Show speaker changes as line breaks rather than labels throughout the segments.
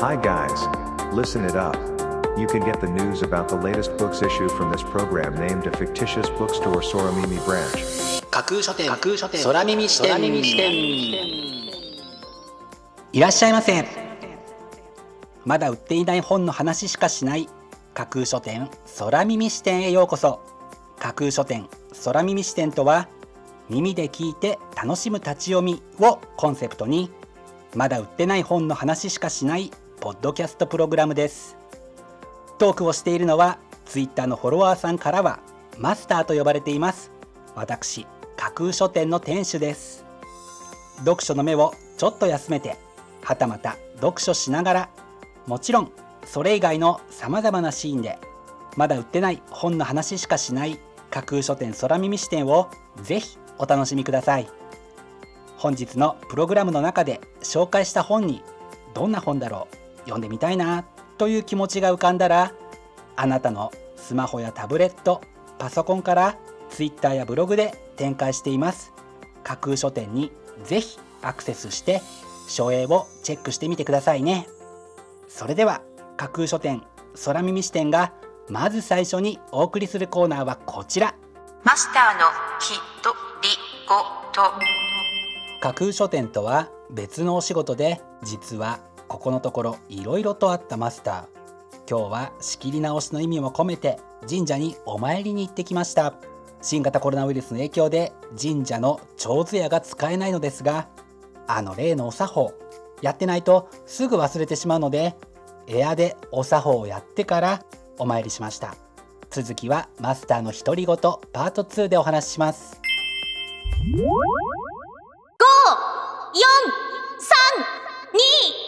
Hi guys. Listen it up. You can get the news about the latest books issue from this program named a fictitious bookstore Soramimi branch.
架空書店架空書店空耳視点いらっしゃいませまだ売っていない本の話しかしない架空書店空耳視点へようこそ架空書店空耳視点とは耳で聞いて楽しむ立ち読みをコンセプトにまだ売ってない本の話しかしないポッドキャストプログラムです。トークをしているのはツイッターのフォロワーさんからはマスターと呼ばれています。私架空書店の店主です。読書の目をちょっと休めてはたまた読書しながらもちろんそれ以外のさまざまなシーンでまだ売ってない本の話しかしない架空書店空耳視点をぜひお楽しみください。本日のプログラムの中で紹介した本にどんな本だろう読んでみたいなという気持ちが浮かんだらあなたのスマホやタブレットパソコンから Twitter やブログで展開しています。架空書店にぜひアクセスして書影をチェックしてみてくださいね。それでは架空書店空耳視点がまず最初にお送りするコーナーはこちら。
マスターのひとりごと。
架空書店とは別のお仕事で実はここのところいろいろとあったマスター。今日は仕切り直しの意味も込めて神社にお参りに行ってきました。新型コロナウイルスの影響で神社の長図屋が使えないのですがあの例のお作法やってないとすぐ忘れてしまうのでエアでお作法をやってからお参りしました。続きはマスターの独り言パート2でお話しします。5 4 3 2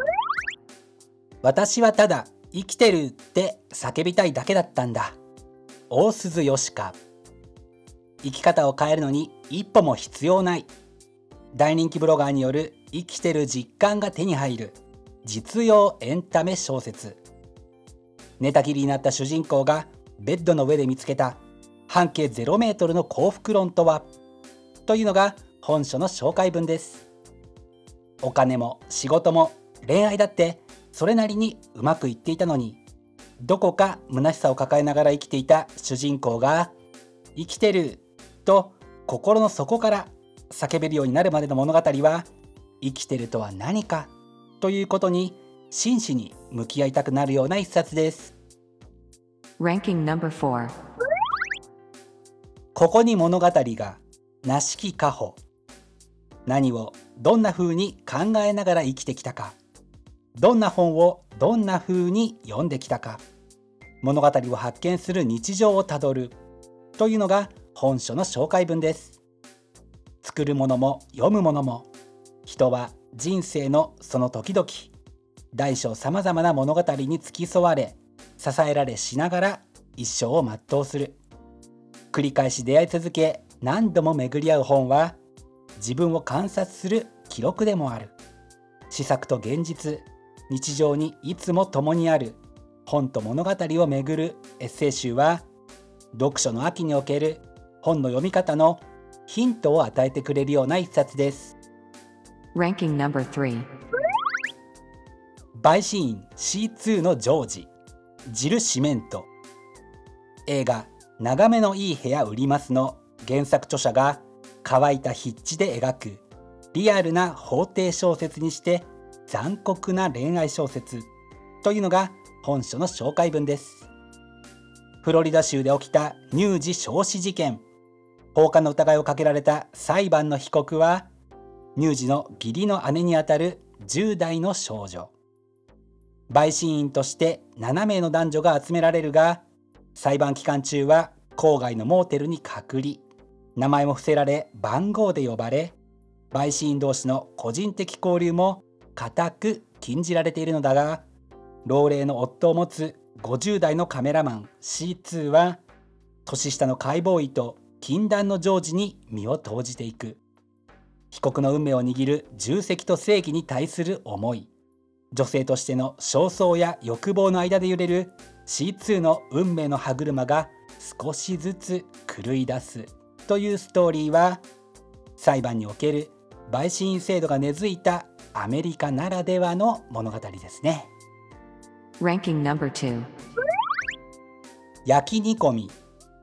私はただ生きてるって叫びたいだけだったんだ。大鈴よしか。生き方を変えるのに一歩も必要ない。大人気ブロガーによる生きてる実感が手に入る。実用エンタメ小説。寝たきりになった主人公がベッドの上で見つけた半径0メートルの幸福論とは？というのが本書の紹介文です。お金も仕事も恋愛だってそれなりにうまくいっていたのにどこか虚しさを抱えながら生きていた主人公が生きてると心の底から叫べるようになるまでの物語は生きてるとは何かということに真摯に向き合いたくなるような一冊です。
Ranking number 4
ここに物語がなしきかほ何をどんな風に考えながら生きてきたかどんな本をどんな風に読んできたか物語を発見する日常をたどるというのが本書の紹介文です。作るものも読むものも人は人生のその時々大小さまざまな物語に付き添われ支えられしながら一生を全うする。繰り返し出会い続け何度も巡り合う本は自分を観察する記録でもある。試作と現実日常にいつも共にある本と物語をめぐるエッセイ集は読書の秋における本の読み方のヒントを与えてくれるような一冊です。
Ranking number 3
陪審員 C2 のジョージジル・シメント。映画「眺めのいい部屋売ります」の原作著者が乾いた筆致で描くリアルな法廷小説にして残酷な恋愛小説というのが本書の紹介文です。フロリダ州で起きた乳児焼死事件。放火の疑いをかけられた裁判の被告は乳児の義理の姉にあたる10代の少女。陪審員として7名の男女が集められるが裁判期間中は郊外のモーテルに隔離。名前も伏せられ番号で呼ばれ陪審員同士の個人的交流も固く禁じられているのだが老齢の夫を持つ50代のカメラマン C2 は年下の解剖医と禁断の常時に身を投じていく。被告の運命を握る重責と正義に対する思い。女性としての焦燥や欲望の間で揺れる C2 の運命の歯車が少しずつ狂い出す。というストーリーは裁判における陪審員制度が根付いたアメリカならではの物語ですね。
Ranking number 2.
焼き煮込み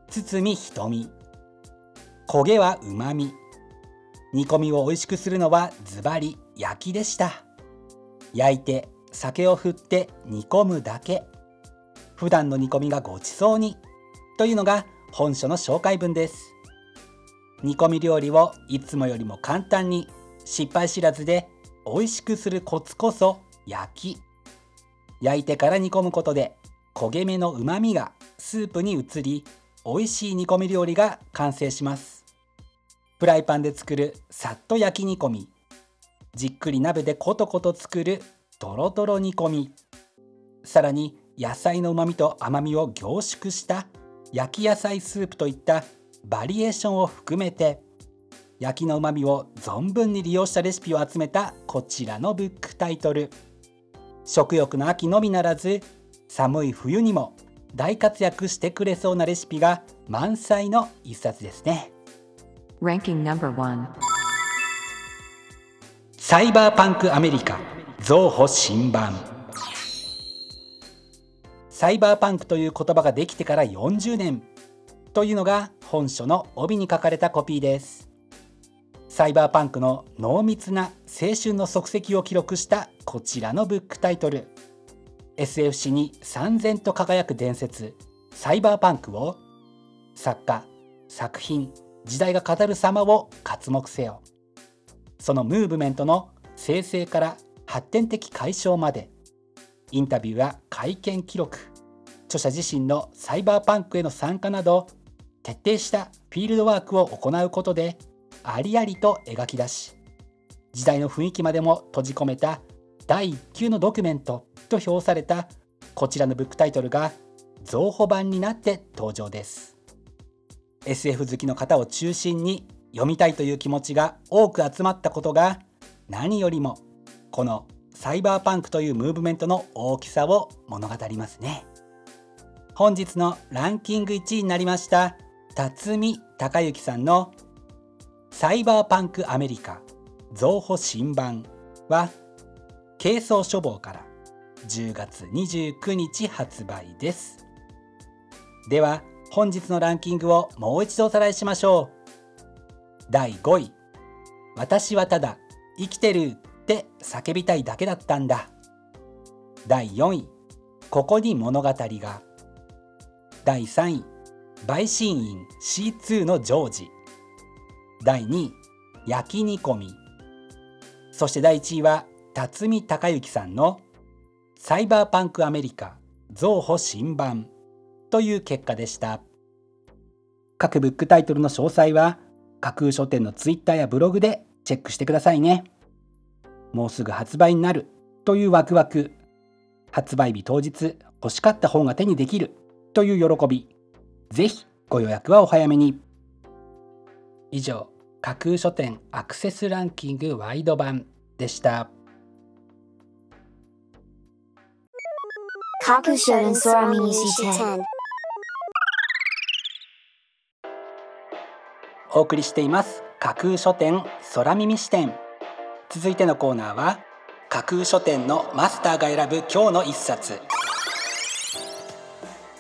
堤瞳。焦げはうまみ煮込みを美味しくするのはズバリ焼きでした。焼いて酒を振って煮込むだけ。普段の煮込みがごちそうに。というのが本書の紹介文です。煮込み料理をいつもよりも簡単に失敗知らずで美味しくするコツこそ焼き。焼いてから煮込むことで焦げ目のうまみがスープに移り美味しい煮込み料理が完成します。フライパンで作るさっと焼き煮込みじっくり鍋でコトコト作るとろとろ煮込みさらに野菜のうまみと甘みを凝縮した焼き野菜スープといったバリエーションを含めて焼きのうまみを存分に利用したレシピを集めたこちらのブックタイトル。食欲の秋のみならず寒い冬にも大活躍してくれそうなレシピが満載の一冊ですね。
Ranking number 1.
サイバーパンクアメリカ増補新版。サイバーパンクという言葉ができてから40年というのが本書の帯に書かれたコピーですサイバーパンクの濃密な青春の足跡を記録したこちらのブックタイトル。SF 史に燦然と輝く伝説サイバーパンクを作家作品時代が語る様を刮目せよ。そのムーブメントの生成から発展的解消までインタビューや会見記録著者自身のサイバーパンクへの参加など徹底したフィールドワークを行うことでありありと描き出し時代の雰囲気までも閉じ込めた第1級のドキュメントと評されたこちらのブックタイトルが増補版になって登場です。SF 好きの方を中心に読みたいという気持ちが多く集まったことが何よりもこのサイバーパンクというムーブメントの大きさを物語りますね。本日のランキング1位になりました辰巳孝之さんのサイバーパンクアメリカ増補新版は軽装書房から10月29日発売です。では本日のランキングをもう一度おさらいしましょう。第5位。私はただ生きてるって叫びたいだけだったんだ。第4位。ここに物語が。第3位。陪審員 C2 のジョージ。第2位焼き煮込み。そして第1位は辰巳孝之さんのサイバーパンクアメリカ増補新版。という結果でした。各ブックタイトルの詳細は架空書店のツイッターやブログでチェックしてくださいね。もうすぐ発売になる。というワクワク。発売日当日欲しかった本が手にできる。という喜び。ぜひご予約はお早めに。以上架空書店アクセスランキングワイド版でした。
架空書店空耳視点
お送りしています。架空書店空耳視点。続いてのコーナーは架空書店のマスターが選ぶ今日の一冊。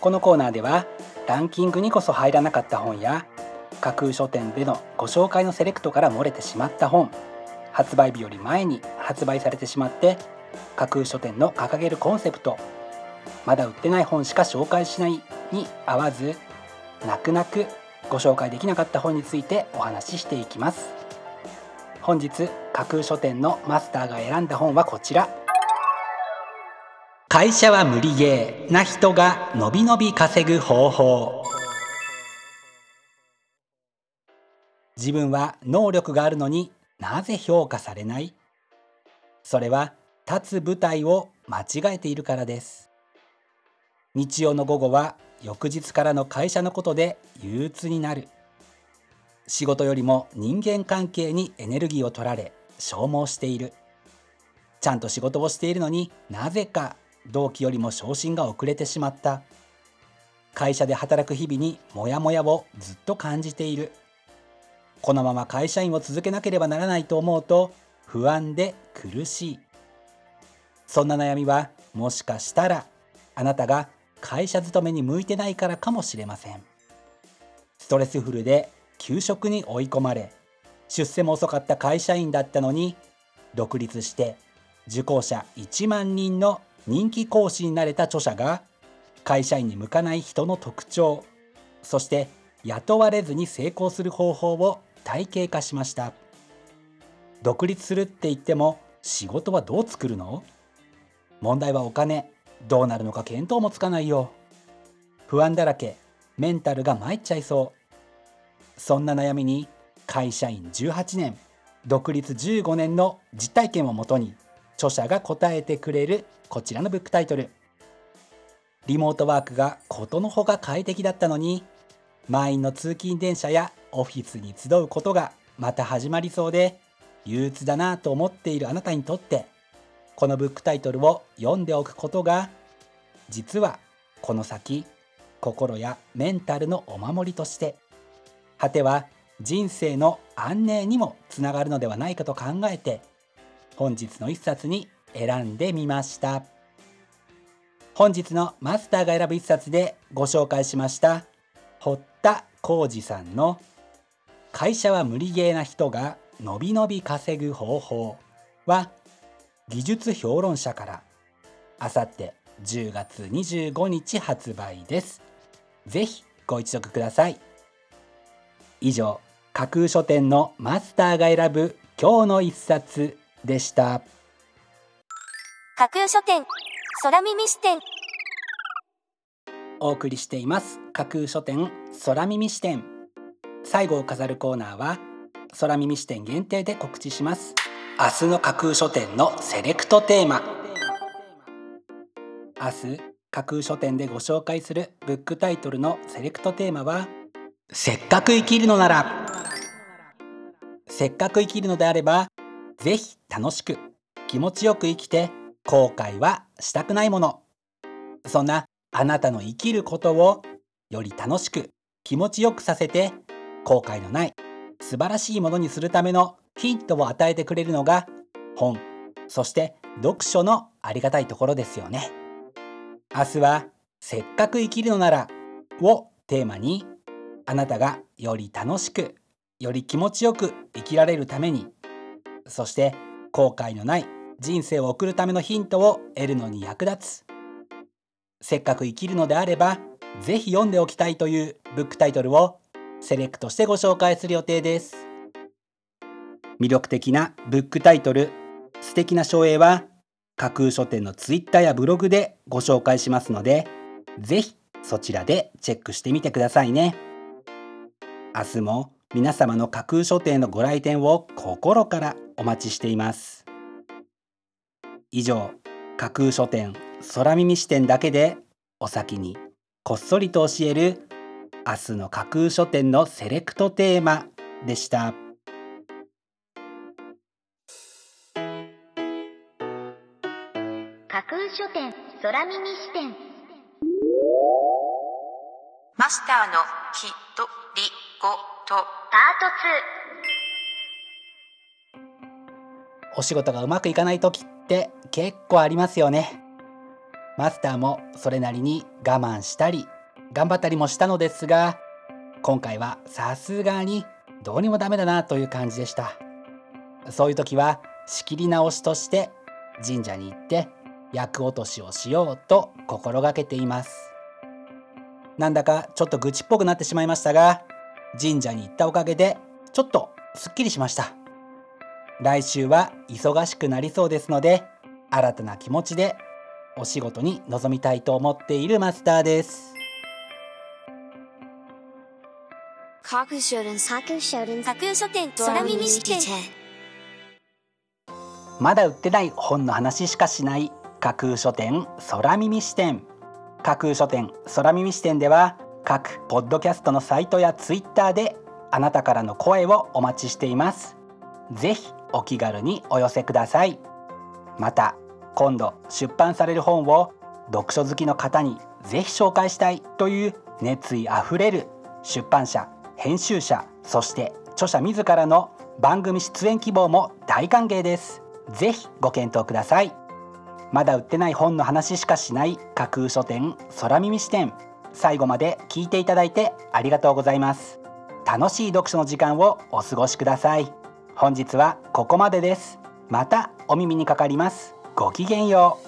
このコーナーではランキングにこそ入らなかった本や架空書店でのご紹介のセレクトから漏れてしまった本。発売日より前に発売されてしまって架空書店の掲げるコンセプトまだ売ってない本しか紹介しないに合わず泣く泣くご紹介できなかった本についてお話ししていきます。本日架空書店のマスターが選んだ本はこちら。会社は無理ゲーな人がのびのび稼ぐ方法。自分は能力があるのになぜ評価されない？それは立つ舞台を間違えているからです。日曜の午後は翌日からの会社のことで憂鬱になる。仕事よりも人間関係にエネルギーを取られ消耗している。ちゃんと仕事をしているのになぜか同期よりも昇進が遅れてしまった。会社で働く日々にモヤモヤをずっと感じている。このまま会社員を続けなければならないと思うと不安で苦しい。そんな悩みはもしかしたらあなたが会社勤めに向いてないからかもしれません。ストレスフルで休職に追い込まれ出世も遅かった会社員だったのに独立して受講者1万人の人気講師になれた著者が会社員に向かない人の特徴そして雇われずに成功する方法を体系化しました。独立するって言っても仕事はどう作るの？問題はお金。どうなるのか見当もつかないよ。不安だらけ。メンタルが参っちゃいそう。そんな悩みに会社員18年独立15年の実体験をもとに著者が答えてくれるこちらのブックタイトル。リモートワークがことのほか快適だったのに満員の通勤電車やオフィスに集うことがまた始まりそうで憂鬱だなと思っているあなたにとってこのブックタイトルを読んでおくことが実はこの先心やメンタルのお守りとして果ては人生の安寧にもつながるのではないかと考えて本日の一冊に選んでみました。本日のマスターが選ぶ一冊でご紹介しました堀田浩二さんの「会社は無理ゲーな人がのびのび稼ぐ方法」は技術評論者から。あさって10月25日発売です。ぜひご一読ください。以上架空書店のマスターが選ぶ今日の一冊でした。
架空書店空耳視点。
お送りしています。架空書店空耳視点最後を飾るコーナーは空耳視点限定で告知します。明日の架空書店のセレクトテーマ。明日架空書店でご紹介するブックタイトルのセレクトテーマはせっかく生きるのなら。せっかく生きるのであればぜひ楽しく気持ちよく生きて後悔はしたくないもの。そんなあなたの生きることをより楽しく気持ちよくさせて後悔のない素晴らしいものにするためのヒントを与えてくれるのが本。そして読書のありがたいところですよね。明日はせっかく生きるのならをテーマにあなたがより楽しくより気持ちよく生きられるためにそして後悔のない人生を送るためのヒントを得るのに役立つ。せっかく生きるのであればぜひ読んでおきたいというブックタイトルをセレクトしてご紹介する予定です。魅力的なブックタイトル素敵な書影は架空書店のツイッターやブログでご紹介しますのでぜひそちらでチェックしてみてくださいね。明日も皆様の架空書店のご来店を心からお待ちしています。以上架空書店空耳視点だけでお先にこっそりと教える明日の架空書店のセレクトテーマでした。
架空書店空耳視点。
マスターのひとりごと。
パート
お仕事がうまくいかない時って結構ありますよね。マスターもそれなりに我慢したり頑張ったりもしたのですが今回はさすがにどうにもダメだなという感じでした。そういう時は仕切り直しとして神社に行って厄落としをしようと心がけています。なんだかちょっと愚痴っぽくなってしまいましたが神社に行ったおかげでちょっとすっきりしました。来週は忙しくなりそうですので新たな気持ちでお仕事に臨みたいと思っているマスターです。
架空書店架空書店。空耳視点
まだ売ってない本の話しかしない。架空書店空耳視点。架空書店空耳視点では各ポッドキャストのサイトやツイッターであなたからの声をお待ちしています。ぜひお気軽にお寄せください。また今度出版される本を読書好きの方にぜひ紹介したいという熱意あふれる出版社編集者そして著者自らの番組出演希望も大歓迎です。ぜひご検討ください。まだ売ってない本の話しかしない架空書店空耳視点最後まで聞いていただいてありがとうございます。楽しい読書の時間をお過ごしください。本日はここまでです。またお耳にかかります。ごきげんよう。